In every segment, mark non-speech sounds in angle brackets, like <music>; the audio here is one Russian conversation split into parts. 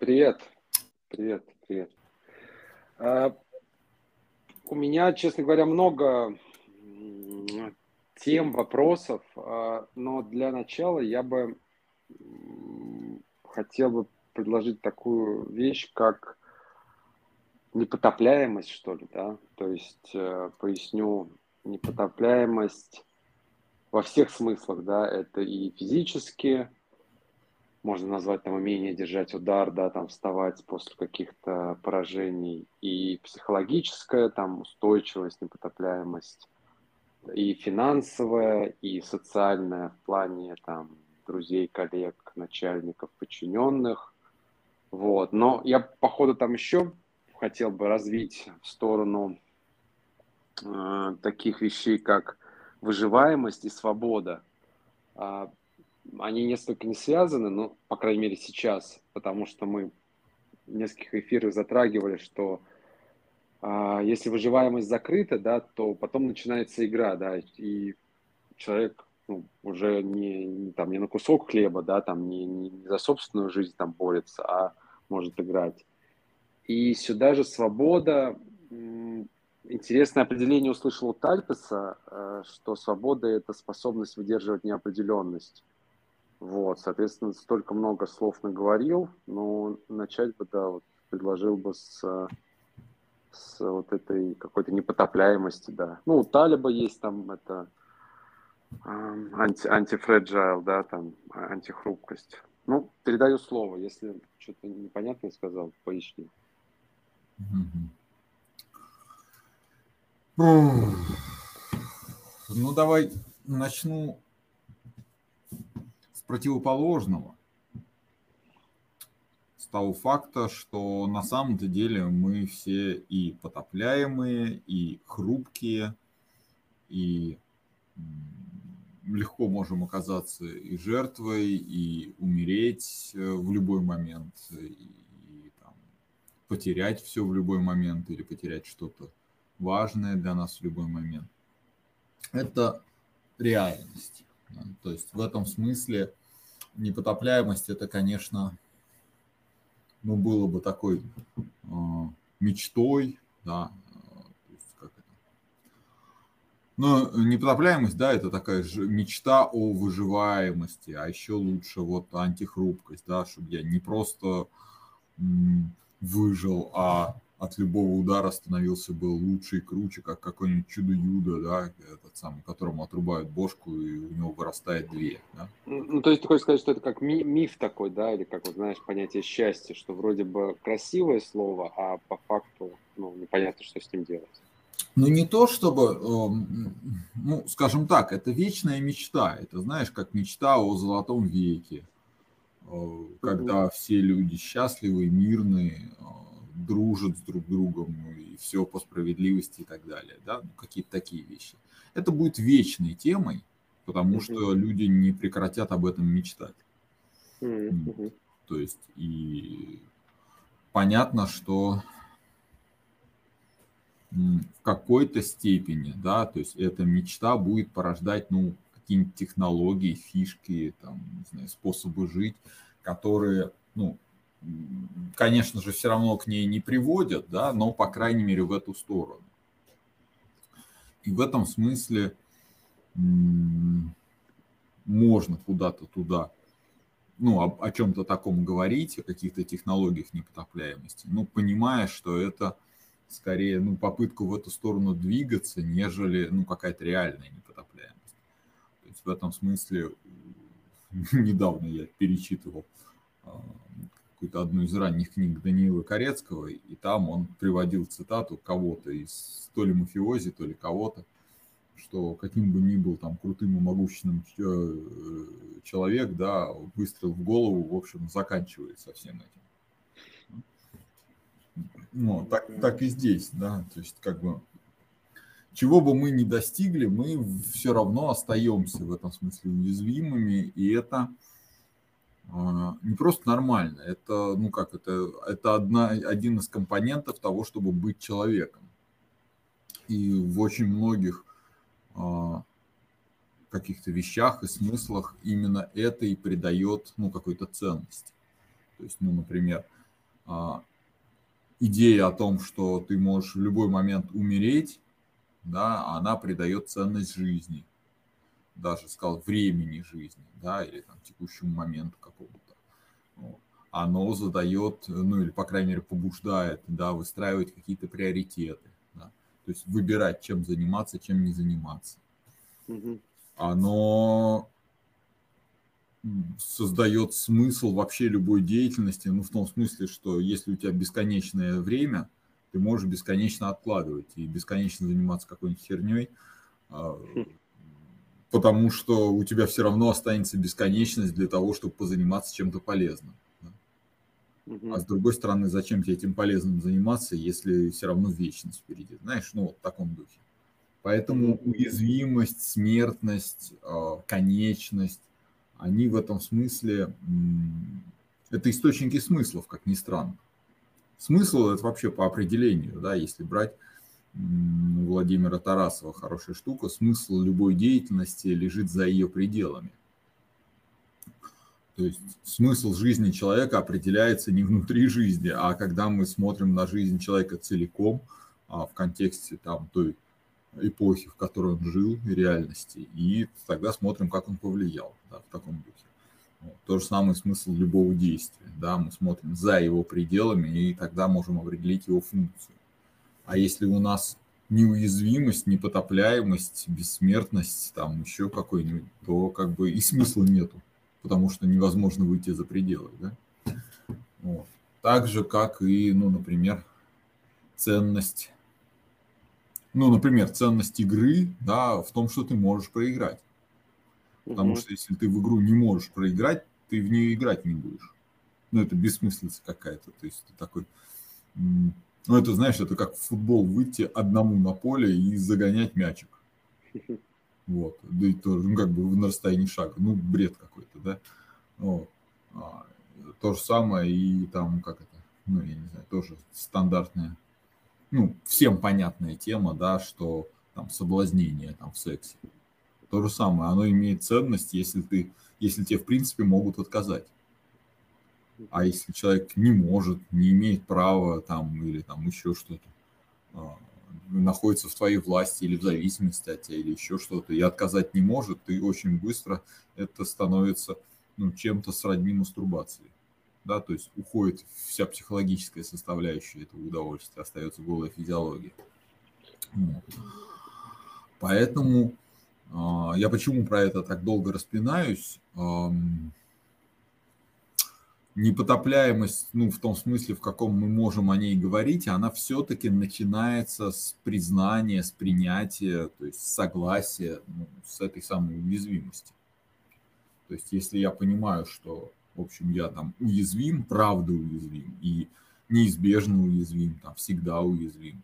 Привет. Привет, привет. А, у меня, честно говоря, много тем, вопросов, а, но для начала я бы хотел бы предложить такую вещь, как непотопляемость, что ли, да? То есть, э, поясню, непотопляемость во всех смыслах, да, это и физически, можно назвать там умение держать удар, да, там вставать после каких-то поражений, и психологическая там устойчивость, непотопляемость, и финансовая, и социальная в плане там друзей, коллег, начальников, подчиненных, вот. Но я, походу, там еще хотел бы развить в сторону э, таких вещей, как выживаемость и свобода. Э, они несколько не связаны, но, по крайней мере, сейчас, потому что мы в нескольких эфирах затрагивали, что э, если выживаемость закрыта, да, то потом начинается игра, да, и человек ну, уже не, не, там, не на кусок хлеба, да, там, не, не, не за собственную жизнь там борется, а может играть. И сюда же свобода, интересное определение услышал у Тальпеса, э, что свобода – это способность выдерживать неопределенность. Вот, соответственно, столько много слов наговорил, но начать бы, да, вот, предложил бы с, с вот этой какой-то непотопляемости, да. Ну, у Талиба есть там это анти, антифреджайл, да, там, антихрупкость. Ну, передаю слово, если что-то непонятное сказал, поясни. Ну, давай начну противоположного. С того факта, что на самом-то деле мы все и потопляемые, и хрупкие, и легко можем оказаться и жертвой, и умереть э, в любой момент, и, и там, потерять все в любой момент, или потерять что-то важное для нас в любой момент. Это реальность. То есть в этом смысле непотопляемость это, конечно, ну, было бы такой э, мечтой, да, но непотопляемость, да, это такая же мечта о выживаемости, а еще лучше вот антихрупкость, да, чтобы я не просто выжил, а от любого удара становился бы лучше и круче, как какой-нибудь чудо-юдо, да, этот самый, которому отрубают бошку, и у него вырастает две, да? Ну, то есть ты хочешь сказать, что это как ми- миф такой, да, или как, вот, знаешь, понятие счастья, что вроде бы красивое слово, а по факту, ну, непонятно, что с ним делать. Ну, не то чтобы, эм, ну, скажем так, это вечная мечта. Это, знаешь, как мечта о золотом веке, э, когда все люди счастливы, мирные, э, дружат с друг другом и все по справедливости и так далее, да, ну, какие-то такие вещи. Это будет вечной темой, потому mm-hmm. что люди не прекратят об этом мечтать. Mm-hmm. То есть и понятно, что в какой-то степени, да, то есть эта мечта будет порождать, ну, какие-нибудь технологии, фишки, там, не знаю, способы жить, которые, ну, конечно же, все равно к ней не приводят, да, но, по крайней мере, в эту сторону. И в этом смысле можно куда-то туда, ну, о, о чем-то таком говорить, о каких-то технологиях непотопляемости, ну, понимая, что это скорее, ну, попытку в эту сторону двигаться, нежели, ну, какая-то реальная непотопляемость. То есть в этом смысле <laughs> недавно я перечитывал а, какую-то одну из ранних книг Даниила Корецкого, и там он приводил цитату кого-то из то ли мафиози, то ли кого-то, что каким бы ни был там крутым и могущественным э, человек, да, выстрел в голову, в общем, заканчивается всем этим. Ну, так, так и здесь, да, то есть как бы чего бы мы ни достигли, мы все равно остаемся в этом смысле уязвимыми, и это не просто нормально, это, ну как, это, это одна, один из компонентов того, чтобы быть человеком. И в очень многих а, каких-то вещах и смыслах именно это и придает, ну, какой-то ценности. То есть, ну, например, а, идея о том, что ты можешь в любой момент умереть, да, она придает ценность жизни, даже сказал времени жизни, да, или там текущему моменту какому-то. Вот. Оно задает, ну или по крайней мере побуждает, да, выстраивать какие-то приоритеты, да, то есть выбирать, чем заниматься, чем не заниматься. Угу. Оно создает смысл вообще любой деятельности, ну, в том смысле, что если у тебя бесконечное время, ты можешь бесконечно откладывать и бесконечно заниматься какой-нибудь херней, а, потому что у тебя все равно останется бесконечность для того, чтобы позаниматься чем-то полезным. А с другой стороны, зачем тебе этим полезным заниматься, если все равно вечность впереди? Знаешь, ну, вот в таком духе. Поэтому уязвимость, смертность, а, конечность, они в этом смысле, это источники смыслов, как ни странно. Смысл это вообще по определению, да, если брать Владимира Тарасова хорошая штука, смысл любой деятельности лежит за ее пределами. То есть смысл жизни человека определяется не внутри жизни, а когда мы смотрим на жизнь человека целиком, а в контексте там той эпохи, в которой он жил, и реальности, и тогда смотрим, как он повлиял да, в таком духе. Вот. То же самое смысл любого действия. Да, мы смотрим за его пределами, и тогда можем определить его функцию. А если у нас неуязвимость, непотопляемость, бессмертность, там еще какой-нибудь, то как бы и смысла нету, потому что невозможно выйти за пределы. Да? Вот. Так же, как и, ну, например, ценность ну, например, ценность игры, да, в том, что ты можешь проиграть. Потому угу. что если ты в игру не можешь проиграть, ты в нее играть не будешь. Ну, это бессмыслица какая-то. То есть ты такой... Ну, это, знаешь, это как в футбол выйти одному на поле и загонять мячик. <laughs> Вот. Да и тоже, ну, как бы на расстоянии шага. Ну, бред какой-то, да. Вот. А, то же самое и там, как это, ну, я не знаю, тоже стандартная ну, всем понятная тема, да, что там соблазнение там в сексе. То же самое, оно имеет ценность, если ты, если тебе в принципе могут отказать. А если человек не может, не имеет права там или там еще что-то, а, находится в твоей власти или в зависимости от тебя или еще что-то, и отказать не может, ты очень быстро это становится ну, чем-то сродни мастурбации да, то есть уходит вся психологическая составляющая этого удовольствия, остается голая физиология. Поэтому э, я почему про это так долго распинаюсь? Непотопляемость, ну, в том смысле, в каком мы можем о ней говорить, она все-таки начинается с признания, с принятия, то есть согласия ну, с этой самой уязвимости. То есть если я понимаю, что в общем, я там уязвим, правда уязвим и неизбежно уязвим, там всегда уязвим,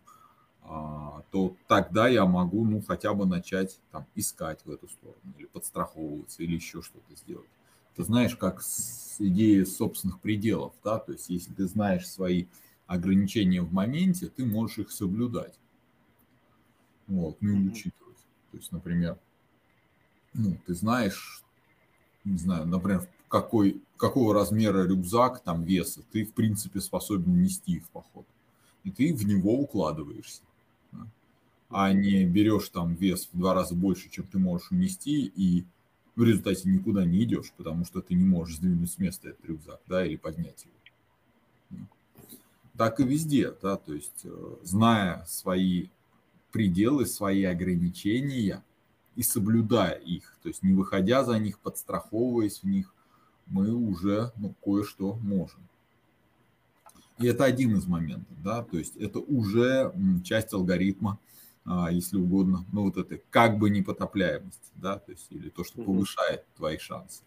а, то тогда я могу, ну, хотя бы начать там искать в эту сторону или подстраховываться или еще что-то сделать. Ты знаешь, как с идеей собственных пределов, да, то есть если ты знаешь свои ограничения в моменте, ты можешь их соблюдать. Вот, ну и учитывать. То есть, например, ну, ты знаешь, не знаю, например, какой, какого размера рюкзак, там веса, ты в принципе способен нести в поход. И ты в него укладываешься. Да? А не берешь там вес в два раза больше, чем ты можешь унести, и в результате никуда не идешь, потому что ты не можешь сдвинуть с места этот рюкзак, да, или поднять его. Так и везде, да, то есть э, зная свои пределы, свои ограничения и соблюдая их, то есть не выходя за них, подстраховываясь в них, мы уже ну, кое-что можем. И это один из моментов, да, то есть это уже часть алгоритма, если угодно, ну вот это как бы непотопляемость, да, то есть или то, что повышает твои шансы.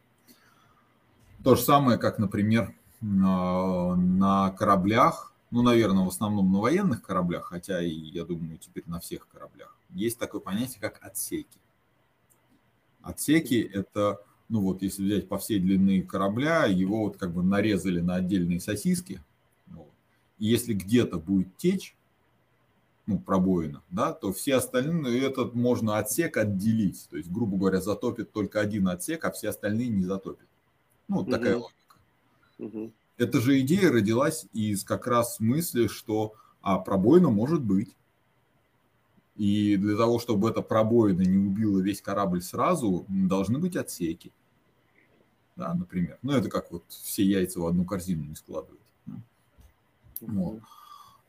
То же самое, как, например, на кораблях, ну, наверное, в основном на военных кораблях, хотя и, я думаю, теперь на всех кораблях, есть такое понятие, как отсеки. Отсеки – это ну вот если взять по всей длины корабля, его вот как бы нарезали на отдельные сосиски. Вот. И если где-то будет течь, ну, пробоина, да, то все остальные, этот можно отсек отделить. То есть, грубо говоря, затопит только один отсек, а все остальные не затопит. Ну, вот такая угу. логика. Угу. Эта же идея родилась из как раз мысли, что а пробоина может быть. И для того, чтобы эта пробоина не убила весь корабль сразу, должны быть отсеки. Да, например. Ну, это как вот все яйца в одну корзину не складывать. Вот.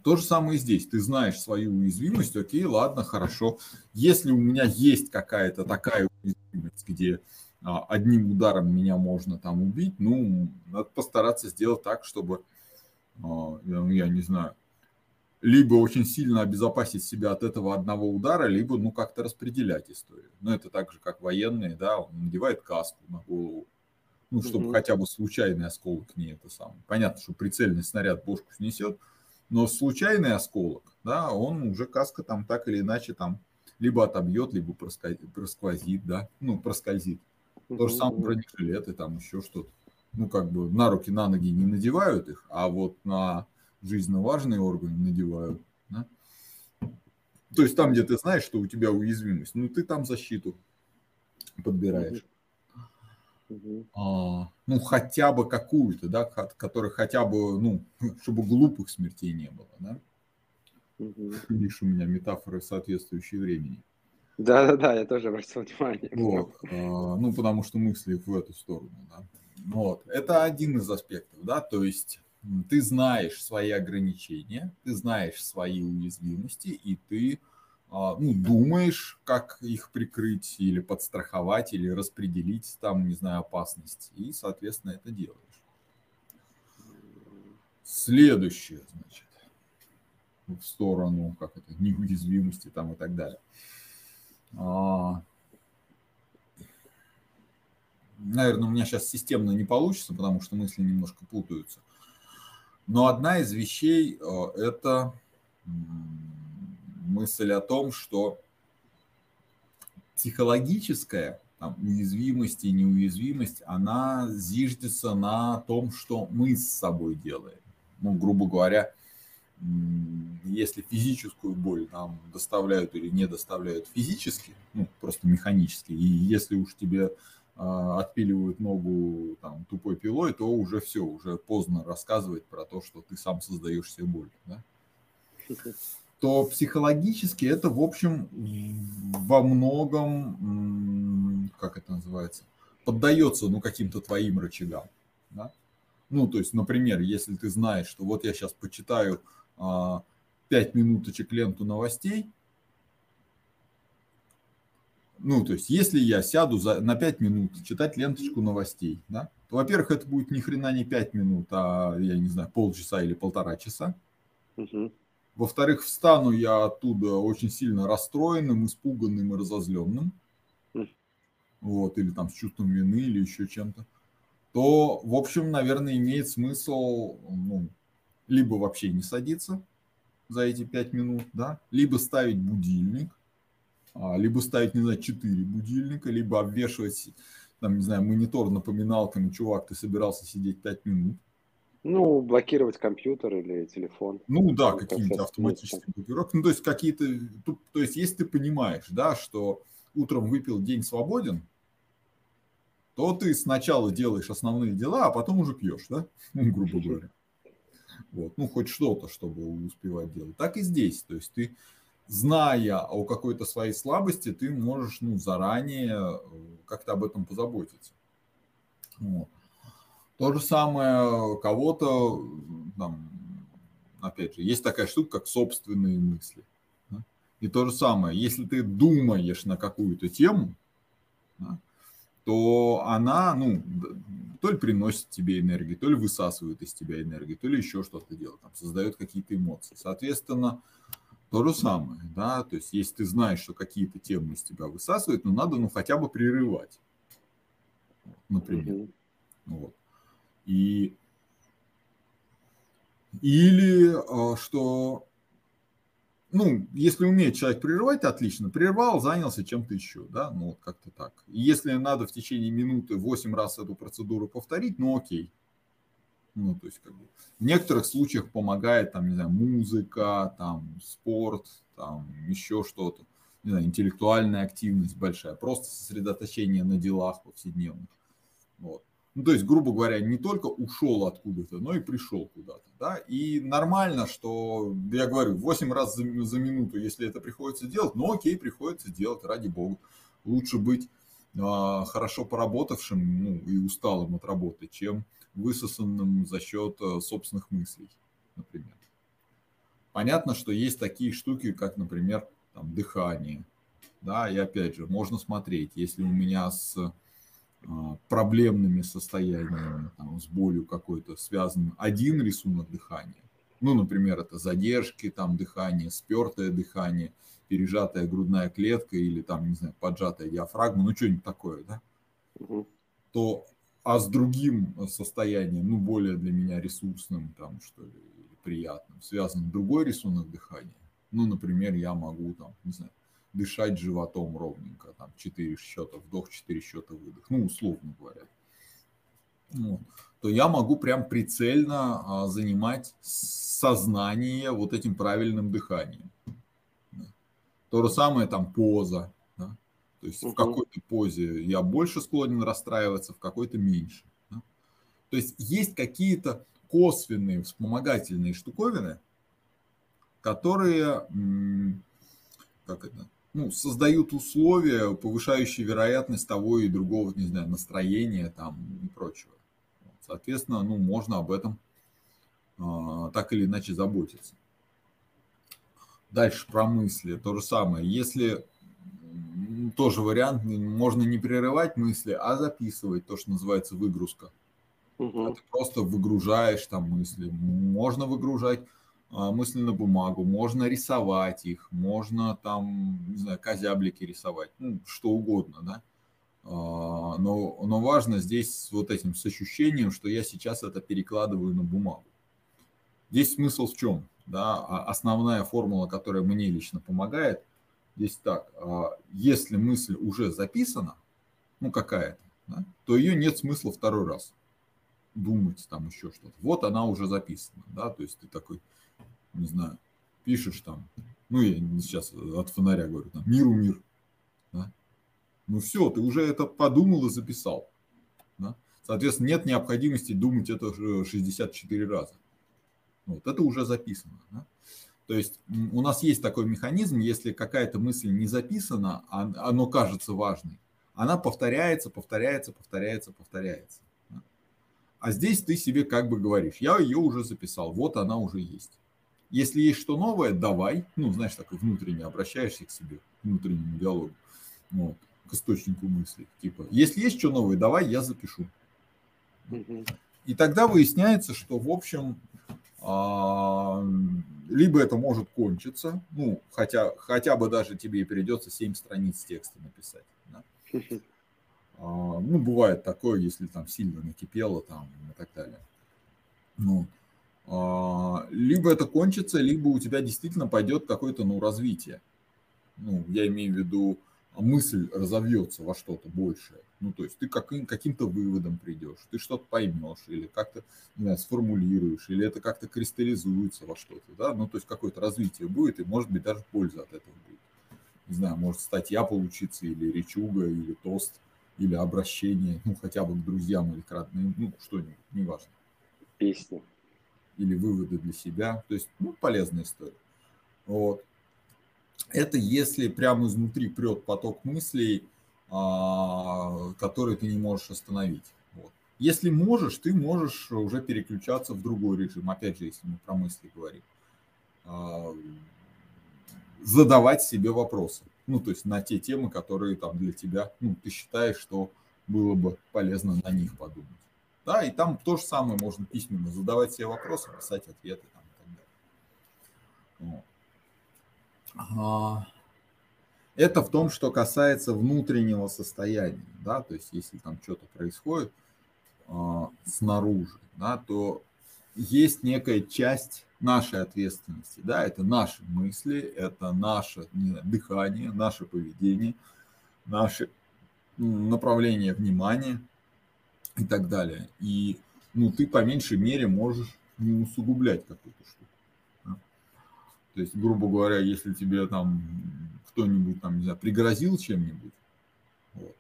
То же самое и здесь. Ты знаешь свою уязвимость, окей, ладно, хорошо. Если у меня есть какая-то такая уязвимость, где а, одним ударом меня можно там убить, ну, надо постараться сделать так, чтобы, а, я не знаю, либо очень сильно обезопасить себя от этого одного удара, либо, ну, как-то распределять историю. Ну, это так же, как военные, да, он надевает каску на голову, ну, чтобы угу. хотя бы случайный осколок не это самое. Понятно, что прицельный снаряд бошку снесет, но случайный осколок, да, он уже каска там так или иначе там либо отобьет, либо просквозит, да, ну, проскользит. То же самое бронежилеты, там еще что-то. Ну, как бы на руки, на ноги не надевают их, а вот на жизненно важные органы надевают. Да? То есть там, где ты знаешь, что у тебя уязвимость, ну, ты там защиту подбираешь. А, ну, хотя бы какую-то, да, которая хотя бы, ну, <laughs> чтобы глупых смертей не было, да. Угу. Видишь, <laughs> у меня метафоры соответствующие времени. Да-да-да, я тоже обратил внимание. Вот, а, ну, потому что мысли в эту сторону, да. Вот, это один из аспектов, да, то есть ты знаешь свои ограничения, ты знаешь свои уязвимости, и ты ну, думаешь, как их прикрыть или подстраховать, или распределить там, не знаю, опасность. И, соответственно, это делаешь. Следующее, значит, в сторону, как это, неуязвимости там и так далее. А, наверное, у меня сейчас системно не получится, потому что мысли немножко путаются. Но одна из вещей э, – это мысль о том, что психологическая там, уязвимость и неуязвимость, она зиждется на том, что мы с собой делаем. Ну, грубо говоря, если физическую боль нам доставляют или не доставляют физически, ну, просто механически, и если уж тебе а, отпиливают ногу там, тупой пилой, то уже все, уже поздно рассказывать про то, что ты сам создаешь себе боль. Да? То психологически это, в общем, во многом, как это называется, поддается ну, каким-то твоим рычагам. Да? Ну, то есть, например, если ты знаешь, что вот я сейчас почитаю а, 5 минуточек ленту новостей, ну, то есть, если я сяду за, на 5 минут читать ленточку новостей, да, то, во-первых, это будет ни хрена не 5 минут, а, я не знаю, полчаса или полтора часа. Угу. Во-вторых, встану я оттуда очень сильно расстроенным, испуганным и разозленным. Угу. Вот, или там с чувством вины, или еще чем-то. То, в общем, наверное, имеет смысл, ну, либо вообще не садиться за эти 5 минут, да, либо ставить будильник, а, либо ставить, не знаю, 4 будильника, либо обвешивать, там, не знаю, монитор напоминалками, чувак, ты собирался сидеть 5 минут. Ну, блокировать компьютер или телефон. Ну да, какие-нибудь автоматические блокировки. Ну, то есть какие-то, то есть если ты понимаешь, да, что утром выпил, день свободен, то ты сначала делаешь основные дела, а потом уже пьешь, да, ну, <laughs> грубо говоря. Вот, ну, хоть что-то, чтобы успевать делать. Так и здесь, то есть ты зная о какой-то своей слабости, ты можешь ну, заранее э, как-то об этом позаботиться. Вот. То же самое кого-то, там, опять же, есть такая штука, как собственные мысли. Да? И то же самое, если ты думаешь на какую-то тему, да, то она, ну, то ли приносит тебе энергию, то ли высасывает из тебя энергию, то ли еще что-то делает, там, создает какие-то эмоции. Соответственно, то же самое, да, то есть если ты знаешь, что какие-то темы из тебя высасывают, ну надо, ну хотя бы прерывать, например, mm-hmm. вот. И или а, что, ну, если умеет человек прерывать, отлично, прервал, занялся чем-то еще, да, ну, вот как-то так. Если надо в течение минуты 8 раз эту процедуру повторить, ну, окей, ну, то есть, как бы, в некоторых случаях помогает, там, не знаю, музыка, там, спорт, там, еще что-то, не знаю, интеллектуальная активность большая, просто сосредоточение на делах повседневных. Вот. Ну, то есть, грубо говоря, не только ушел откуда-то, но и пришел куда-то. Да? И нормально, что, я говорю, 8 раз за, за минуту, если это приходится делать, ну окей, приходится делать, ради бога. Лучше быть а, хорошо поработавшим ну, и усталым от работы, чем высосанным за счет а, собственных мыслей, например. Понятно, что есть такие штуки, как, например, там, дыхание. Да, и опять же, можно смотреть, если у меня с проблемными состояниями, там, с болью какой-то связан один рисунок дыхания. Ну, например, это задержки, там, дыхание, спертое дыхание, пережатая грудная клетка или там, не знаю, поджатая диафрагма, ну, что-нибудь такое, да? Угу. То, а с другим состоянием, ну, более для меня ресурсным, там, что ли, приятным, связан другой рисунок дыхания. Ну, например, я могу, там, не знаю, дышать животом ровненько, там 4 счета вдох, 4 счета выдох, ну, условно говоря, вот, то я могу прям прицельно а, занимать сознание вот этим правильным дыханием. Да. То же самое там поза, да? то есть угу. в какой-то позе я больше склонен расстраиваться, в какой-то меньше. Да? То есть есть какие-то косвенные вспомогательные штуковины, которые, как это, ну, создают условия, повышающие вероятность того и другого, не знаю, настроения там и прочего. Соответственно, ну, можно об этом э, так или иначе заботиться. Дальше про мысли. То же самое. Если тоже вариант, можно не прерывать мысли, а записывать то, что называется выгрузка. Угу. ты просто выгружаешь там мысли. Можно выгружать а, мысли на бумагу, можно рисовать их, можно там, не знаю, козяблики рисовать, ну, что угодно, да. А, но, но важно здесь с вот этим, с ощущением, что я сейчас это перекладываю на бумагу. Здесь смысл в чем? Да, а основная формула, которая мне лично помогает, здесь так, если мысль уже записана, ну какая-то, да, то ее нет смысла второй раз думать там еще что-то. Вот она уже записана, да, то есть ты такой, не знаю, пишешь там, ну, я сейчас от фонаря говорю, там, миру мир, да? ну все, ты уже это подумал и записал, да? соответственно, нет необходимости думать это 64 раза, вот это уже записано, да? То есть у нас есть такой механизм, если какая-то мысль не записана, а оно кажется важной, она повторяется, повторяется, повторяется, повторяется. А здесь ты себе как бы говоришь, я ее уже записал, вот она уже есть. Если есть что новое, давай. Ну, знаешь, так внутренне обращаешься к себе, к внутреннему диалогу, вот, к источнику мысли. Типа, если есть что новое, давай, я запишу. И тогда выясняется, что, в общем, а, либо это может кончиться, ну, хотя, хотя бы даже тебе и придется 7 страниц текста написать. Да? А, ну, бывает такое, если там сильно накипело там и так далее. Ну, либо это кончится, либо у тебя действительно пойдет какое-то ну, развитие. Ну, я имею в виду, мысль разовьется во что-то большее. Ну, то есть ты каким, каким-то выводом придешь, ты что-то поймешь, или как-то, не знаю, сформулируешь, или это как-то кристаллизуется во что-то, да, ну, то есть какое-то развитие будет, и, может быть, даже польза от этого будет. Не знаю, может статья получиться, или речуга, или тост, или обращение, ну, хотя бы к друзьям или к родным, ну, что-нибудь, неважно. Песни или выводы для себя. То есть, ну, полезная история. Вот. Это если прямо изнутри прет поток мыслей, а, который ты не можешь остановить. Вот. Если можешь, ты можешь уже переключаться в другой режим. Опять же, если мы про мысли говорим. А, задавать себе вопросы. Ну, то есть на те темы, которые там для тебя, ну, ты считаешь, что было бы полезно на них подумать. Да, и там то же самое можно письменно задавать себе вопросы, писать ответы там, и так далее. Вот. Это в том, что касается внутреннего состояния, да, то есть если там что-то происходит а, снаружи, да, то есть некая часть нашей ответственности, да, это наши мысли, это наше знаю, дыхание, наше поведение, наше направление внимания, и так далее. И ну, ты по меньшей мере можешь не усугублять какую-то штуку. Да? То есть, грубо говоря, если тебе там кто-нибудь там, не знаю, пригрозил чем-нибудь, вот,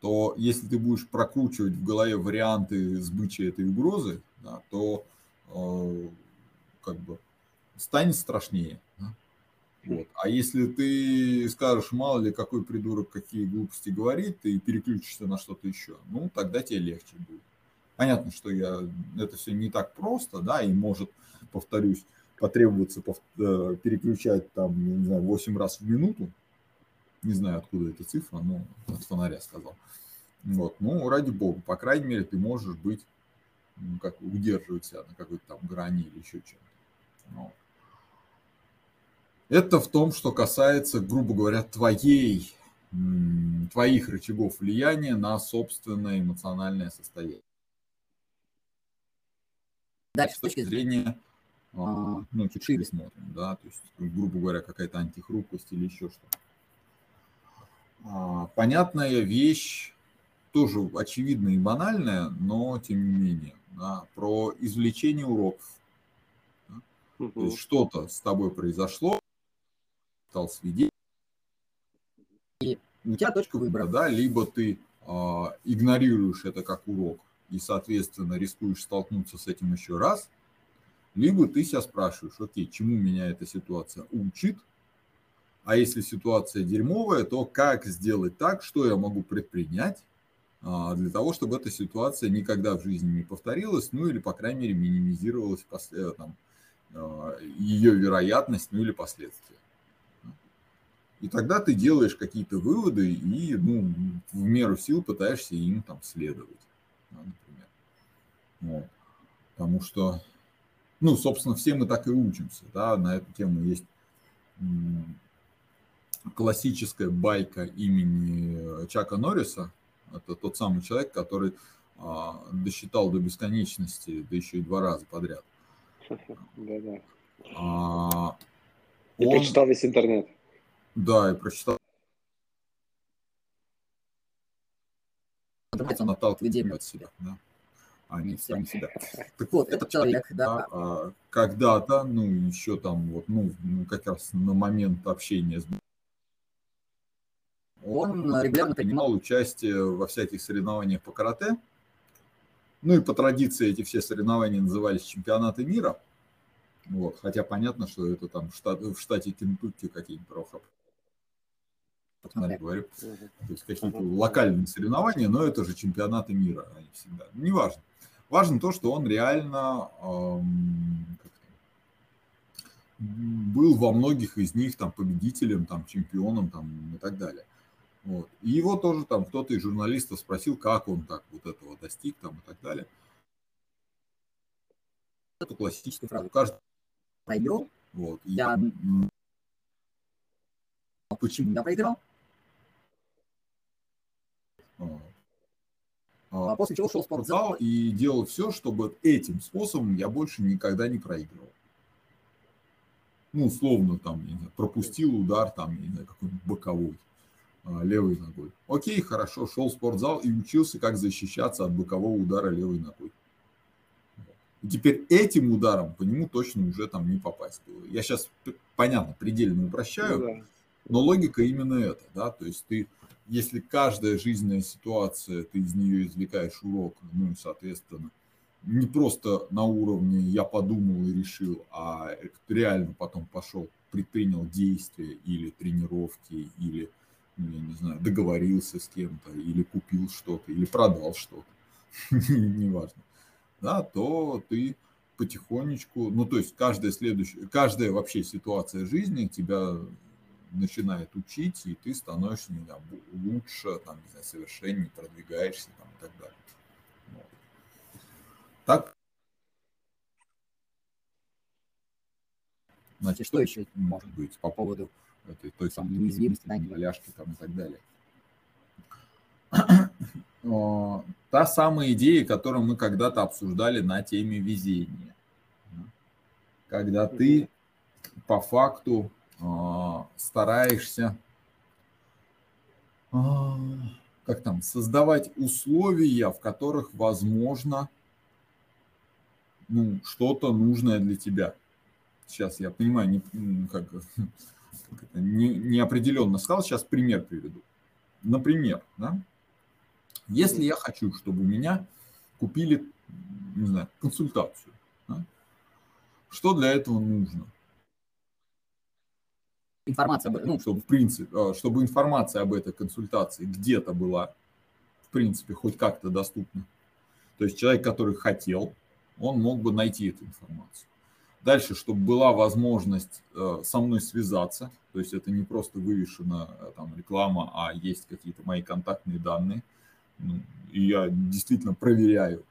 то если ты будешь прокручивать в голове варианты сбычи этой угрозы, да, то э, как бы станет страшнее. Вот. А если ты скажешь, мало ли какой придурок какие глупости говорит, и переключишься на что-то еще, ну, тогда тебе легче будет. Понятно, что я, это все не так просто, да, и может, повторюсь, потребуется пов, э, переключать там, не знаю, 8 раз в минуту. Не знаю, откуда эта цифра, но от фонаря сказал. Вот, ну, ради бога, по крайней мере, ты можешь быть, ну, как удерживать себя на какой-то там грани или еще чем-то. Вот. Это в том, что касается, грубо говоря, твоей, твоих рычагов влияния на собственное эмоциональное состояние. Дальше, с точки зрения, а, ну, чуть шире смотрим, да, то есть, грубо говоря, какая-то антихрупкость или еще что-то. А, понятная вещь, тоже очевидная и банальная, но тем не менее, да, про извлечение уроков. Да? Угу. То есть что-то с тобой произошло, стал свидетелем. И у тебя точка выбора, да, либо ты э, игнорируешь это как урок и, соответственно, рискуешь столкнуться с этим еще раз, либо ты себя спрашиваешь, окей, чему меня эта ситуация учит, а если ситуация дерьмовая, то как сделать так, что я могу предпринять а, для того, чтобы эта ситуация никогда в жизни не повторилась, ну или, по крайней мере, минимизировалась после, там, а, ее вероятность, ну или последствия. И тогда ты делаешь какие-то выводы и ну, в меру сил пытаешься им там следовать, да, например. Вот. Потому что, ну, собственно, все мы так и учимся. Да? На эту тему есть классическая байка имени Чака Норриса. Это тот самый человек, который а, досчитал до бесконечности, да еще и два раза подряд. <laughs> Да-да. А, и он... прочитал весь интернет. Да, и прочитал. Он отталкивает от себя, да. А не сами себя. <laughs> Так вот, этот человек, да, а, когда-то, ну, еще там вот, ну, ну, как раз на момент общения с он регулярно принимал участие во всяких соревнованиях по карате. Ну и по традиции эти все соревнования назывались чемпионаты мира. Вот, хотя понятно, что это там в, штат, в штате Кентукки какие-нибудь посмотри, говорю. То есть какие-то локальные соревнования, но это же чемпионаты мира, они всегда. Неважно. Важно то, что он реально эм, был во многих из них там победителем, там чемпионом там и так далее. Вот. И его тоже там кто-то из журналистов спросил, как он так вот этого достиг там и так далее. Эту классическую фразу. Каждый проиграл. Вот. Я... Почему я проиграл? А после чего шел в спортзал и делал все, чтобы этим способом я больше никогда не проигрывал. Ну, условно, там, не знаю, пропустил удар, там, не знаю, какой-нибудь боковой, а, левой ногой. Окей, хорошо, шел в спортзал и учился, как защищаться от бокового удара левой ногой. И теперь этим ударом по нему точно уже там не попасть. Я сейчас, понятно, предельно упрощаю, ну, да. но логика именно это, да, то есть ты если каждая жизненная ситуация, ты из нее извлекаешь урок, ну и, соответственно, не просто на уровне я подумал и решил, а реально потом пошел, предпринял действия или тренировки, или, ну, я не знаю, договорился с кем-то, или купил что-то, или продал что-то, <laughs> неважно, да, то ты потихонечку, ну, то есть каждая следующая, каждая вообще ситуация жизни тебя начинает учить, и ты становишься не знаю, лучше, там, не знаю, совершеннее, продвигаешься там, и так далее. Вот. Так. Значит, что еще может быть по поводу этой той самой неуязвимости, неваляшки там и так далее? <clears throat> Та самая идея, которую мы когда-то обсуждали на теме везения. Когда ты по факту стараешься а, как там, создавать условия, в которых возможно ну, что-то нужное для тебя. Сейчас я понимаю, не, как, <laughs> как это, не, неопределенно сказал, сейчас пример приведу. Например, да, Если я хочу, чтобы у меня купили, не знаю, консультацию, да, что для этого нужно? Информация, ну, чтобы в принципе, а, чтобы информация об этой консультации где-то была, в принципе, хоть как-то доступна. То есть человек, который хотел, он мог бы найти эту информацию. Дальше, чтобы была возможность э, со мной связаться, то есть это не просто вывешена э, там реклама, а есть какие-то мои контактные данные, ну, и я действительно проверяю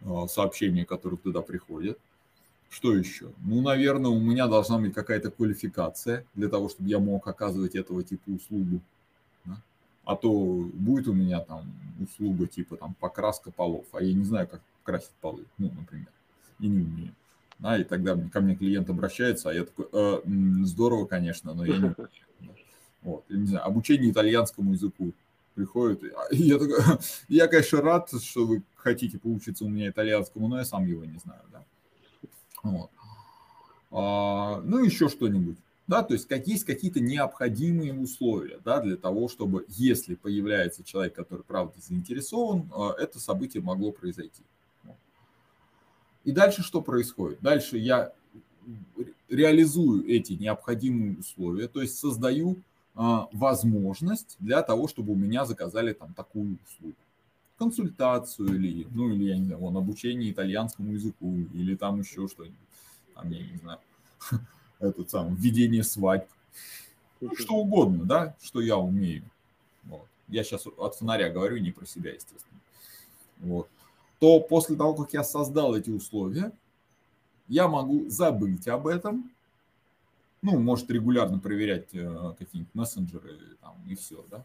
э, сообщения, которые туда приходят. Что еще? Ну, наверное, у меня должна быть какая-то квалификация для того, чтобы я мог оказывать этого типа услугу. Да? А то будет у меня там услуга типа там покраска полов, а я не знаю, как красить полы, ну, например, и не умею. Да, и тогда ко мне клиент обращается, а я такой, э, здорово, конечно, но я не умею. Вот, я не знаю, обучение итальянскому языку приходит. И я такой, <laughs> я, конечно, рад, что вы хотите поучиться у меня итальянскому, но я сам его не знаю, да. Вот. А, ну, еще что-нибудь. Да, то есть как есть какие-то необходимые условия да, для того, чтобы, если появляется человек, который правда заинтересован, а, это событие могло произойти. И дальше что происходит? Дальше я реализую эти необходимые условия, то есть создаю а, возможность для того, чтобы у меня заказали там такую услугу. Консультацию или, ну или, я не знаю, вон, обучение итальянскому языку или там еще что-нибудь. Там, я не знаю, <laughs> этот сам, введение свадьб. Ну, что угодно, да, что я умею. Вот. Я сейчас от фонаря говорю, не про себя, естественно. Вот то после того, как я создал эти условия, я могу забыть об этом, ну, может регулярно проверять э, какие-нибудь мессенджеры там, и все, да,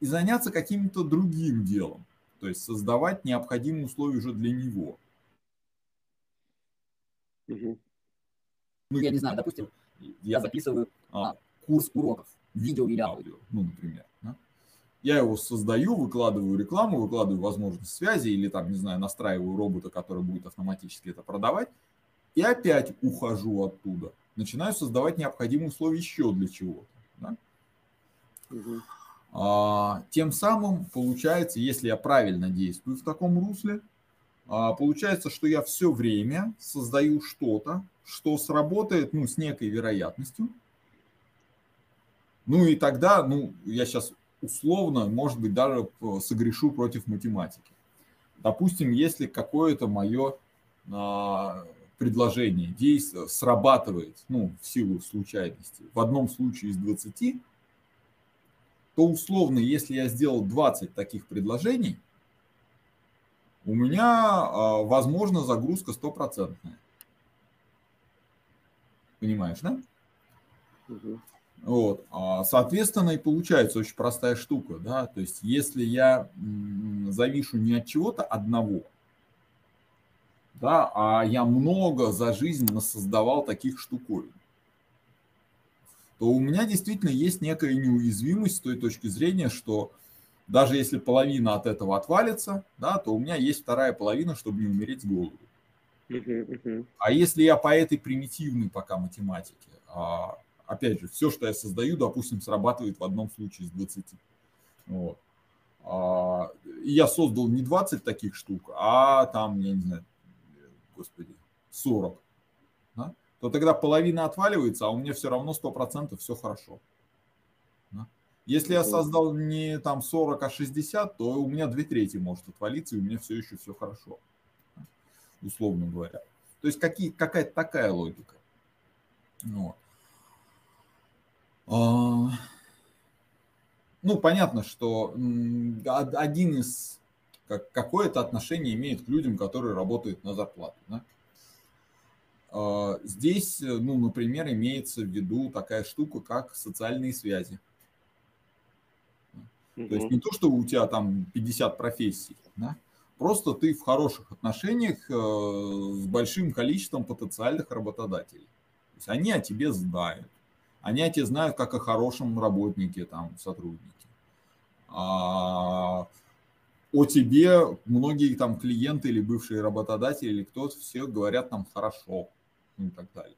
и заняться каким-то другим делом, то есть создавать необходимые условия уже для него. Угу. Ну, я не знаю, допустим, я записываю а, курс уроков, видео или аудио, ну, например. Да? Я его создаю, выкладываю рекламу, выкладываю возможность связи или там, не знаю, настраиваю робота, который будет автоматически это продавать. И опять ухожу оттуда. Начинаю создавать необходимые условия еще для чего-то. Да? Угу. А, тем самым получается, если я правильно действую в таком русле, а, получается, что я все время создаю что-то, что сработает ну, с некой вероятностью. Ну и тогда, ну, я сейчас условно, может быть, даже согрешу против математики. Допустим, если какое-то мое а, предложение действие срабатывает, ну, в силу случайности, в одном случае из 20, то условно, если я сделал 20 таких предложений, у меня, а, возможно, загрузка стопроцентная. Понимаешь, да? Угу. Вот. А, соответственно, и получается очень простая штука, да, то есть если я завишу не от чего-то одного, да, а я много за жизнь создавал таких штуковин, то у меня действительно есть некая неуязвимость с той точки зрения, что даже если половина от этого отвалится, да, то у меня есть вторая половина, чтобы не умереть с голоду. А если я по этой примитивной пока математике а, опять же, все, что я создаю, допустим, срабатывает в одном случае из 20. Вот. А, я создал не 20 таких штук, а там, я не знаю, господи, 40. То тогда половина отваливается, а у меня все равно 100% все хорошо. Если я создал не там 40, а 60, то у меня две трети может отвалиться, и у меня все еще все хорошо. Условно говоря. То есть какие, какая-то такая логика. Вот. А, ну, понятно, что один из какое-то отношение имеет к людям, которые работают на зарплату. Да? А, здесь, ну, например, имеется в виду такая штука, как социальные связи. То есть не то, что у тебя там 50 профессий, да? просто ты в хороших отношениях э, с большим количеством потенциальных работодателей. То есть они о тебе знают. Они о тебе знают как о хорошем работнике, там, сотруднике. А о тебе многие там клиенты или бывшие работодатели или кто-то все говорят нам хорошо и так далее.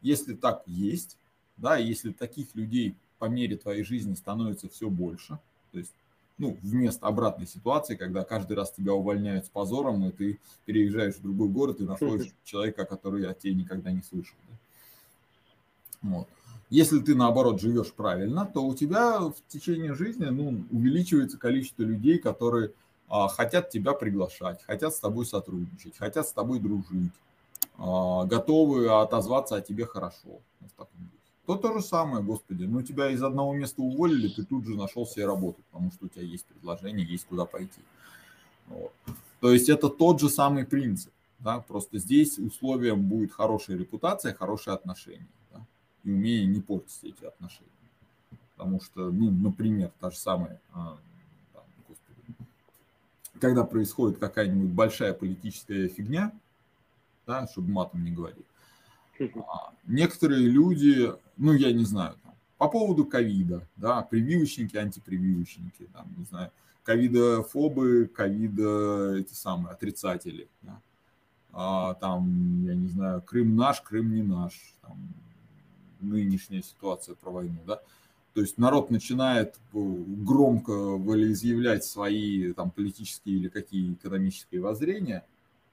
Если так есть, да, если таких людей по мере твоей жизни становится все больше, то есть, ну, вместо обратной ситуации, когда каждый раз тебя увольняют с позором, и ты переезжаешь в другой город и находишь человека, который от тебя никогда не слышал. Да? Вот. Если ты, наоборот, живешь правильно, то у тебя в течение жизни ну, увеличивается количество людей, которые а, хотят тебя приглашать, хотят с тобой сотрудничать, хотят с тобой дружить, готовы отозваться о тебе хорошо. То то же самое, господи, ну тебя из одного места уволили, ты тут же нашел себе работу, потому что у тебя есть предложение, есть куда пойти. Вот. То есть это тот же самый принцип. Да? Просто здесь условием будет хорошая репутация, хорошие отношения. Да? И умение не портить эти отношения. Потому что, ну, например, та же самая, а, там, господи, когда происходит какая-нибудь большая политическая фигня, да, чтобы матом не говорить, а, некоторые люди, ну, я не знаю, там, по поводу ковида, да, прививочники, антипрививочники, там, не знаю, ковидофобы, ковида, эти самые, отрицатели, да. а, там, я не знаю, Крым наш, Крым не наш, там, нынешняя ситуация про войну, да, то есть народ начинает громко волеизъявлять свои там политические или какие экономические воззрения,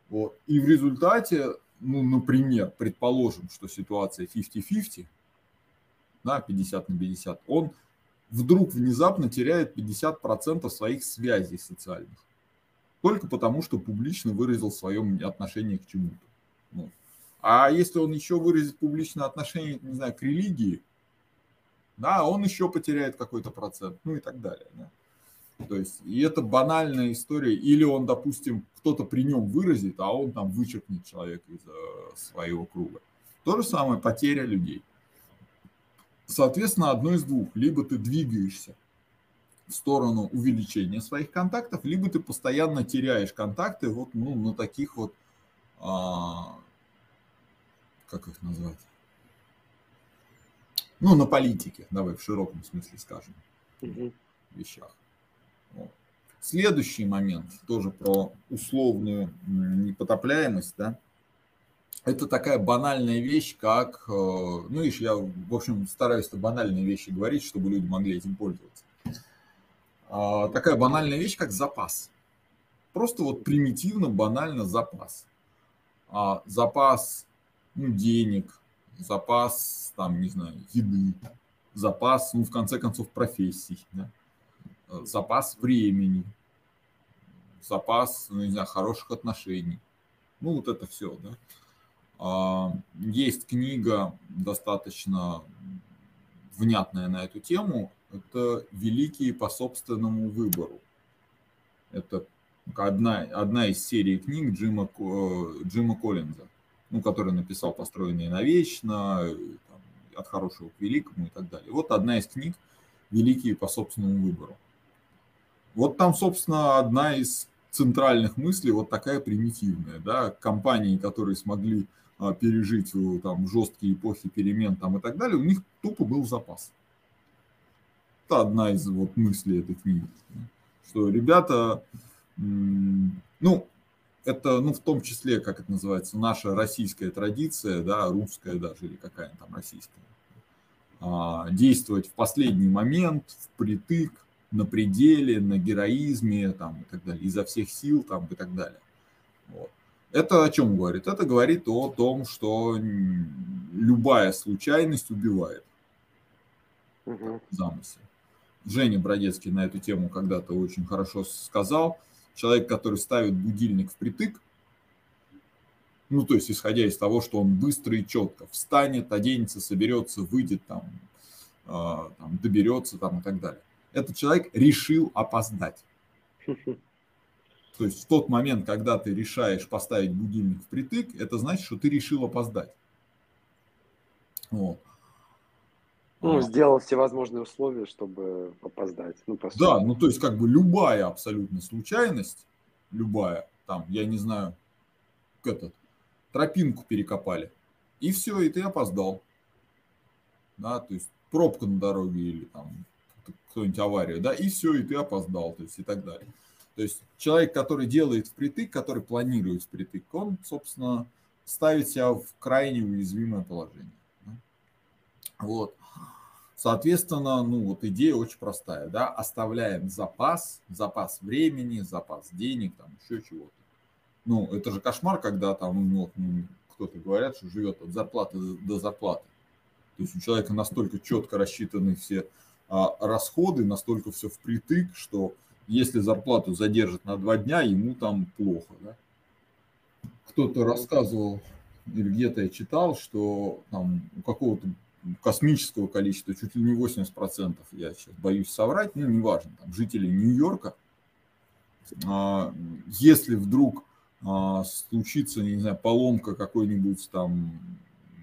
вот, и в результате ну, например, предположим, что ситуация 50-50, да, 50 на 50, он вдруг внезапно теряет 50% своих связей социальных. Только потому, что публично выразил свое отношение к чему-то. Ну. А если он еще выразит публичное отношение, не знаю, к религии, да, он еще потеряет какой-то процент, ну и так далее. Да. То есть, и это банальная история. Или он, допустим, кто-то при нем выразит, а он там вычеркнет человека из э, своего круга. То же самое потеря людей. Соответственно, одно из двух. Либо ты двигаешься в сторону увеличения своих контактов, либо ты постоянно теряешь контакты вот ну, на таких вот, а, как их назвать, ну, на политике, давай в широком смысле скажем, угу. вещах. Следующий момент, тоже про условную непотопляемость, да, это такая банальная вещь, как, э, ну, видишь, я, в общем, стараюсь банальные вещи говорить, чтобы люди могли этим пользоваться. А, такая банальная вещь, как запас. Просто вот примитивно, банально запас. А, запас ну, денег, запас, там, не знаю, еды, запас, ну, в конце концов, профессий. Да? Э, запас времени, запас, ну, не знаю, хороших отношений. Ну, вот это все, да. А, есть книга достаточно внятная на эту тему. Это «Великие по собственному выбору». Это одна, одна из серий книг Джима, Джима Коллинза, ну, который написал «Построенные навечно», там, «От хорошего к великому» и так далее. Вот одна из книг «Великие по собственному выбору». Вот там, собственно, одна из центральных мыслей вот такая примитивная, да, компании, которые смогли а, пережить э, там жесткие эпохи перемен там и так далее, у них тупо был запас. Это одна из вот мыслей этой книги, что ребята, ну, это, ну, в том числе, как это называется, наша российская традиция, да, русская даже, или какая там российская, а, действовать в последний момент, впритык, на пределе, на героизме там, и так далее, изо всех сил там, и так далее. Вот. Это о чем говорит? Это говорит о том, что любая случайность убивает угу. замысел. Женя Бродецкий на эту тему когда-то очень хорошо сказал. Человек, который ставит будильник впритык, ну, то есть, исходя из того, что он быстро и четко встанет, оденется, соберется, выйдет, там, э, там, доберется там, и так далее этот человек решил опоздать. <laughs> То есть в тот момент, когда ты решаешь поставить будильник впритык, это значит, что ты решил опоздать. Вот. Ну, а. сделал все возможные условия, чтобы опоздать. Ну, по сути. Да, ну то есть как бы любая абсолютно случайность, любая, там, я не знаю, этот, тропинку перекопали, и все, и ты опоздал. Да, то есть пробка на дороге или там какую-нибудь аварию, да, и все, и ты опоздал, то есть и так далее. То есть человек, который делает впритык, который планирует впритык, он, собственно, ставит себя в крайне уязвимое положение. Вот. Соответственно, ну вот идея очень простая, да, оставляем запас, запас времени, запас денег, там еще чего-то. Ну, это же кошмар, когда там ну, кто-то говорят, что живет от зарплаты до зарплаты. То есть у человека настолько четко рассчитаны все расходы, настолько все впритык, что если зарплату задержат на два дня, ему там плохо. Да? Кто-то рассказывал, или где-то я читал, что там у какого-то космического количества, чуть ли не 80%, я сейчас боюсь соврать, ну, неважно, там, жителей Нью-Йорка, а, если вдруг а, случится, не знаю, поломка какой-нибудь там,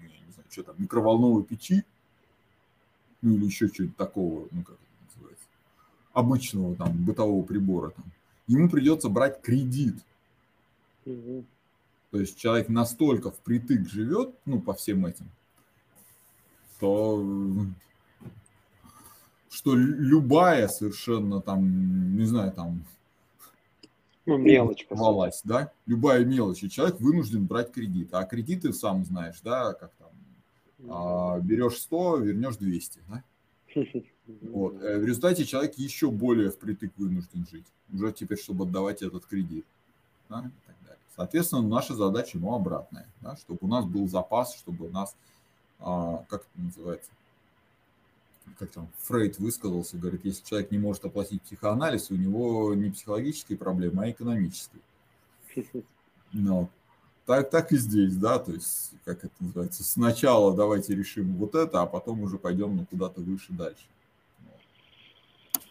не знаю, что там, микроволновой печи, ну, или еще что-нибудь такого, ну, как это называется, обычного там бытового прибора, там, ему придется брать кредит. Угу. То есть человек настолько впритык живет, ну, по всем этим, то что любая совершенно там, не знаю, там ну, мелочь, валась, да, любая мелочь, и человек вынужден брать кредит, а кредиты сам знаешь, да, как а, берешь 100, вернешь 200, да? <laughs> Вот. Э, в результате человек еще более впритык вынужден жить, уже теперь, чтобы отдавать этот кредит. Да, и так далее. Соответственно, наша задача, ну, обратная, да, чтобы у нас был запас, чтобы у нас а, как это называется, как там Фрейд высказался, говорит, если человек не может оплатить психоанализ, у него не психологические проблемы, а экономические. <laughs> Но так, так и здесь, да, то есть, как это называется, сначала давайте решим вот это, а потом уже пойдем ну, куда-то выше дальше.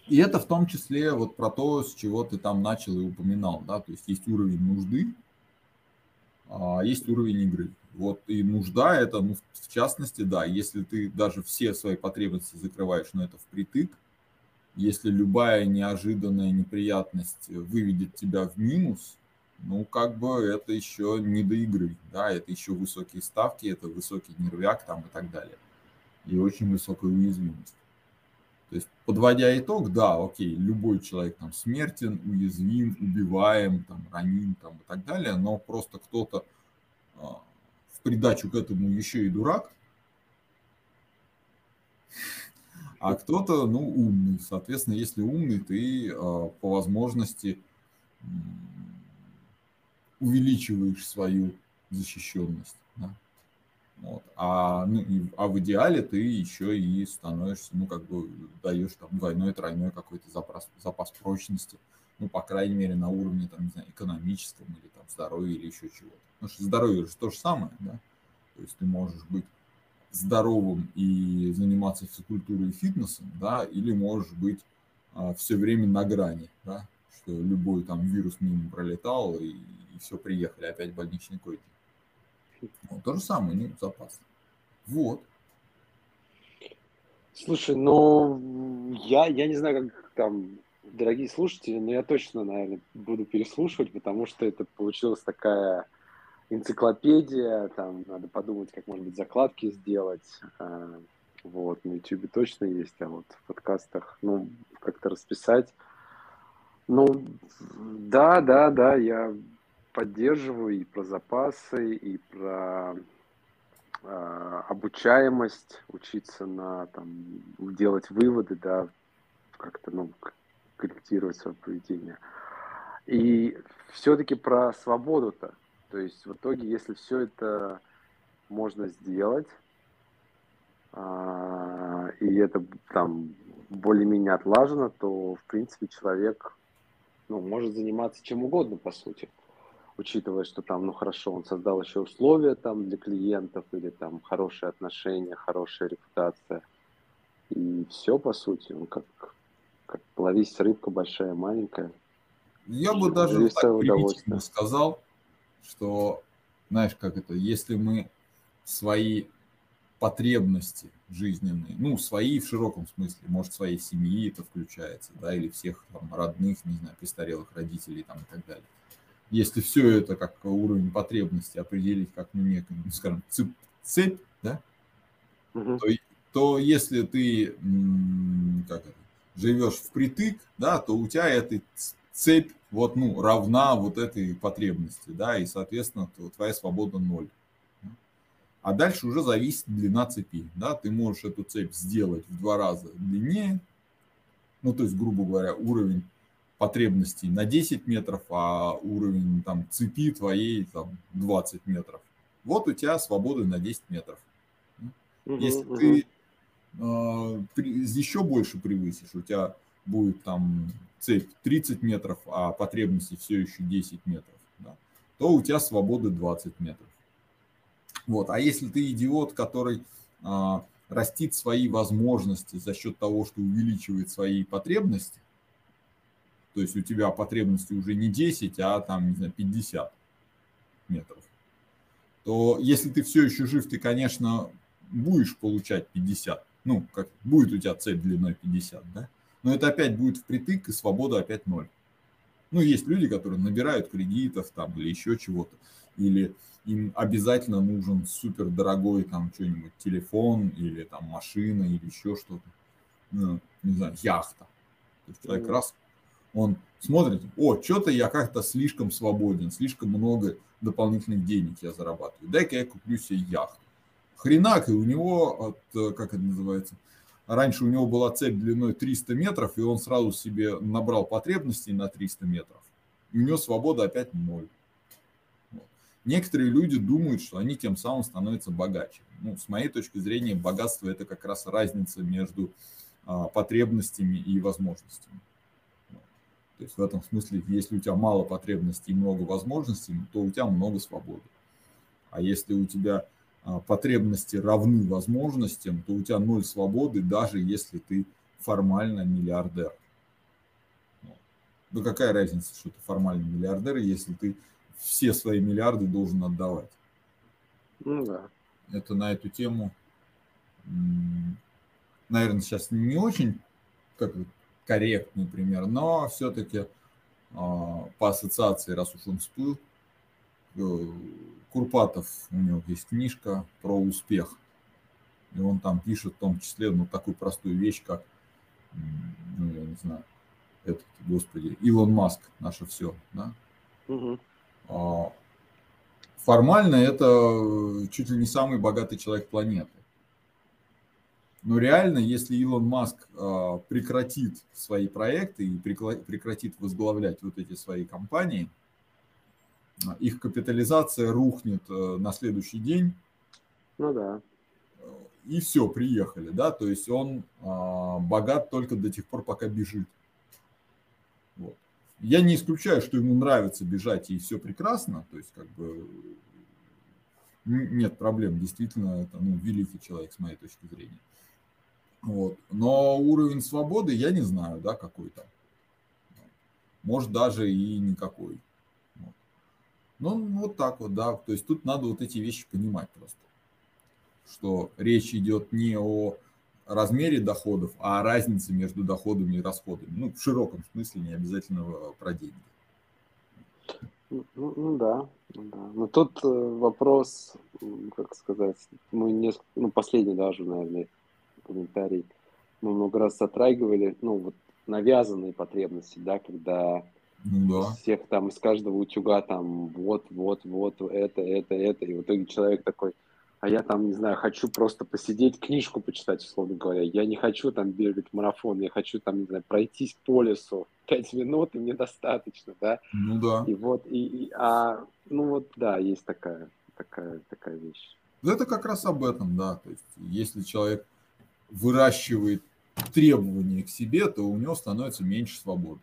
И это в том числе вот про то, с чего ты там начал и упоминал, да, то есть есть уровень нужды, а есть уровень игры. Вот и нужда это, ну, в частности, да, если ты даже все свои потребности закрываешь, но это впритык, если любая неожиданная неприятность выведет тебя в минус, ну, как бы это еще не до игры, да, это еще высокие ставки, это высокий нервяк там и так далее. И очень высокая уязвимость. То есть, подводя итог, да, окей, любой человек там смертен, уязвим, убиваем, там, раним там и так далее, но просто кто-то а, придачу к этому еще и дурак, а кто-то, ну, умный. Соответственно, если умный, ты а, по возможности увеличиваешь свою защищенность. Да? Вот. А, ну, и, а в идеале ты еще и становишься, ну, как бы даешь там двойной, тройной какой-то запас, запас прочности. Ну, по крайней мере, на уровне, там, не знаю, экономическом или там здоровья или еще чего-то. Потому что здоровье же то же самое, да. То есть ты можешь быть здоровым и заниматься физкультурой и фитнесом, да, или можешь быть а, все время на грани, да, что любой там вирус мимо пролетал и, и все, приехали, опять больничный койки. Вот, то же самое, ну, запас. Вот. Слушай, ну, я, я не знаю, как там дорогие слушатели, но я точно, наверное, буду переслушивать, потому что это получилась такая энциклопедия, там надо подумать, как, может быть, закладки сделать. А, вот, на YouTube точно есть, а вот в подкастах, ну, как-то расписать. Ну, да, да, да, я поддерживаю и про запасы, и про э, обучаемость, учиться на, там, делать выводы, да, как-то, ну, корректировать свое поведение. И все-таки про свободу-то, то есть в итоге, если все это можно сделать, а, и это там более-менее отлажено, то в принципе человек ну, может заниматься чем угодно, по сути. Учитывая, что там, ну хорошо, он создал еще условия там для клиентов или там хорошие отношения, хорошая репутация. И все, по сути, он как, как ловись рыбка большая, маленькая. Я бы даже так сказал, что, знаешь, как это, если мы свои потребности жизненные, ну, свои в широком смысле, может, своей семьи это включается, да, или всех там, родных, не знаю, престарелых родителей там и так далее. Если все это как уровень потребности определить как, ну, некую, ну, скажем, цепь, цепь да, угу. то, то если ты как это, живешь впритык, да, то у тебя этой цепь вот, ну, равна вот этой потребности, да, и, соответственно, твоя свобода ноль. А дальше уже зависит длина цепи. Да? Ты можешь эту цепь сделать в два раза длиннее, ну, то есть, грубо говоря, уровень потребностей на 10 метров, а уровень там, цепи твоей там, 20 метров. Вот у тебя свободы на 10 метров. Если угу, ты э, еще больше превысишь, у тебя будет там цепь 30 метров, а потребности все еще 10 метров, да, то у тебя свободы 20 метров. Вот. А если ты идиот, который а, растит свои возможности за счет того, что увеличивает свои потребности, то есть у тебя потребности уже не 10, а там, не знаю, 50 метров, то если ты все еще жив, ты, конечно, будешь получать 50. Ну, как будет у тебя цель длиной 50, да? Но это опять будет впритык, и свобода опять ноль. Ну, есть люди, которые набирают кредитов там или еще чего-то, или им обязательно нужен супер дорогой там что-нибудь телефон или там машина или еще что-то, ну, не знаю, яхта. То есть человек раз, он смотрит, о, что-то я как-то слишком свободен, слишком много дополнительных денег я зарабатываю, дай-ка я куплю себе яхту. Хренак, и у него, от, э, как это называется, раньше у него была цепь длиной 300 метров, и он сразу себе набрал потребностей на 300 метров. И у него свобода опять ноль. Некоторые люди думают, что они тем самым становятся богаче. Ну, с моей точки зрения, богатство – это как раз разница между а, потребностями и возможностями. То есть в этом смысле, если у тебя мало потребностей и много возможностей, то у тебя много свободы. А если у тебя а, потребности равны возможностям, то у тебя ноль свободы, даже если ты формально миллиардер. Ну какая разница, что ты формальный миллиардер, если ты все свои миллиарды должен отдавать. Ну да. Это на эту тему, наверное, сейчас не очень как корректный пример, но все-таки а, по ассоциации, раз уж он всплыл, э, Курпатов, у него есть книжка про успех. И он там пишет в том числе ну, такую простую вещь, как, ну, я не знаю, этот, господи, Илон Маск, наше все, да? Угу. Формально это э, чуть ли не самый богатый человек планеты. Но реально, если Илон Маск а, прекратит свои проекты и прекратит возглавлять вот эти свои компании, а, их капитализация рухнет э, на следующий день. Ну да. И все, приехали, да, то есть он богат только до тех пор, пока бежит. Вот. Я не исключаю, что ему нравится бежать и все прекрасно, то есть как бы нет проблем, действительно, это ну, великий человек с моей точки зрения. Вот. Но уровень свободы я не знаю, да, какой то Может, даже и никакой. Вот. Ну, вот так вот, да. То есть тут надо вот эти вещи понимать просто. Что речь идет не о размере доходов, а о разнице между доходами и расходами. Ну, в широком смысле, не обязательно про деньги. Ну, ну, ну да, ну да. Но тут э, вопрос, как сказать, мы несколько, ну последний даже, наверное, комментарий, мы много раз затрагивали, ну вот навязанные потребности, да, когда ну, да. всех там из каждого утюга там вот, вот, вот, это, это, это, и в итоге человек такой, а я там, не знаю, хочу просто посидеть, книжку почитать, условно говоря. Я не хочу там бегать марафон, я хочу там, не знаю, пройтись по лесу <laughs> пять минут, и мне достаточно, да? Ну да. И вот, и, и а, ну вот, да, есть такая, такая, такая вещь. Это как раз об этом, да. То есть, если человек выращивает требования к себе, то у него становится меньше свободы.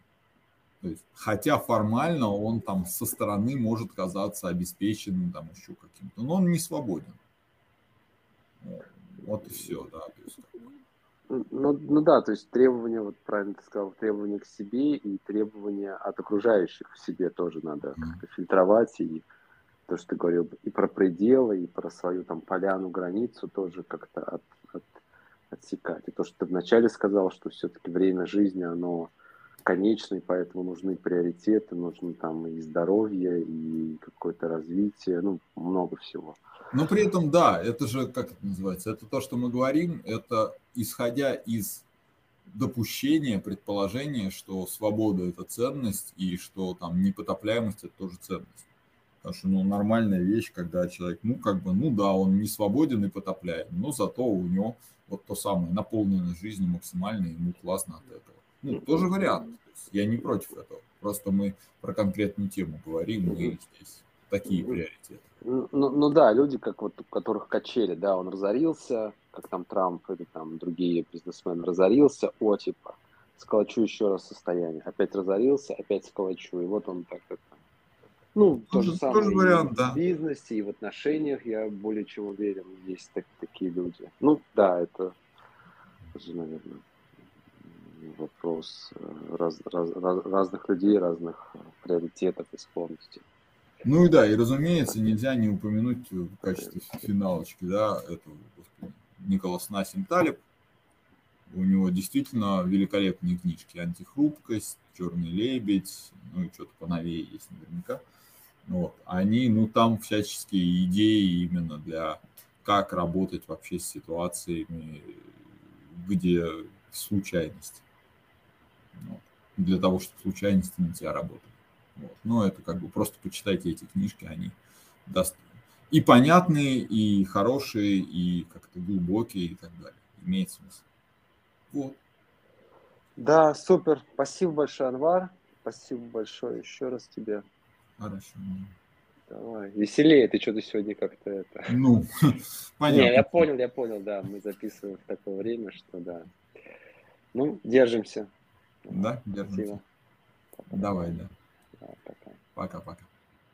То есть, хотя формально он там со стороны может казаться обеспеченным, там еще каким-то, но он не свободен. Вот и все, да. Ну, ну да, то есть требования, вот правильно ты сказал, требования к себе и требования от окружающих в себе тоже надо mm-hmm. как-то фильтровать. И то, что ты говорил и про пределы, и про свою там поляну, границу тоже как-то от, отсекать. И то, что ты вначале сказал, что все-таки время жизни, оно конечное, поэтому нужны приоритеты, нужно там и здоровье, и какое-то развитие, ну, много всего. Но при этом, да, это же, как это называется, это то, что мы говорим, это исходя из допущения, предположения, что свобода – это ценность, и что там непотопляемость – это тоже ценность. Потому что, ну, нормальная вещь, когда человек, ну, как бы, ну, да, он не свободен и потопляет, но зато у него вот то самое, наполненность жизнью максимально, ему классно от этого. Ну, тоже вариант. Я не против этого. Просто мы про конкретную тему говорим, и здесь такие приоритеты. Ну, ну, ну да, люди, как вот у которых качели, да, он разорился, как там Трамп или там другие бизнесмены разорился, о, типа, сколочу еще раз состояние. Опять разорился, опять сколочу. И вот он так это. Ну, то же самое тоже вариант, и да. в бизнесе, и в отношениях, я более чем уверен, есть так, такие люди. Ну, да, это тоже, наверное, вопрос э, раз, раз, раз, разных людей, разных э, приоритетов и склонностей. Ну и да, и разумеется, нельзя не упомянуть в качестве финалочки, да, этого Николас Насим Талиб. У него действительно великолепные книжки «Антихрупкость», «Черный лебедь», ну и что-то поновее есть наверняка. Вот. Они, ну там всяческие идеи именно для как работать вообще с ситуациями, где случайность. Вот. Для того, чтобы случайности на тебя работали. Вот. Но это как бы просто почитайте эти книжки, они даст и понятные, и хорошие, и как-то глубокие и так далее. Имеет смысл. Вот. Да, супер. Спасибо большое, Анвар. Спасибо большое еще раз тебе. Хорошо. Давай. Веселее ты что-то сегодня как-то это. Ну, <laughs> понятно. Не, я понял, я понял, да. Мы записываем в такое время, что да. Ну, держимся. Да, держимся. Спасибо. Давай, да. Пока. Пока-пока.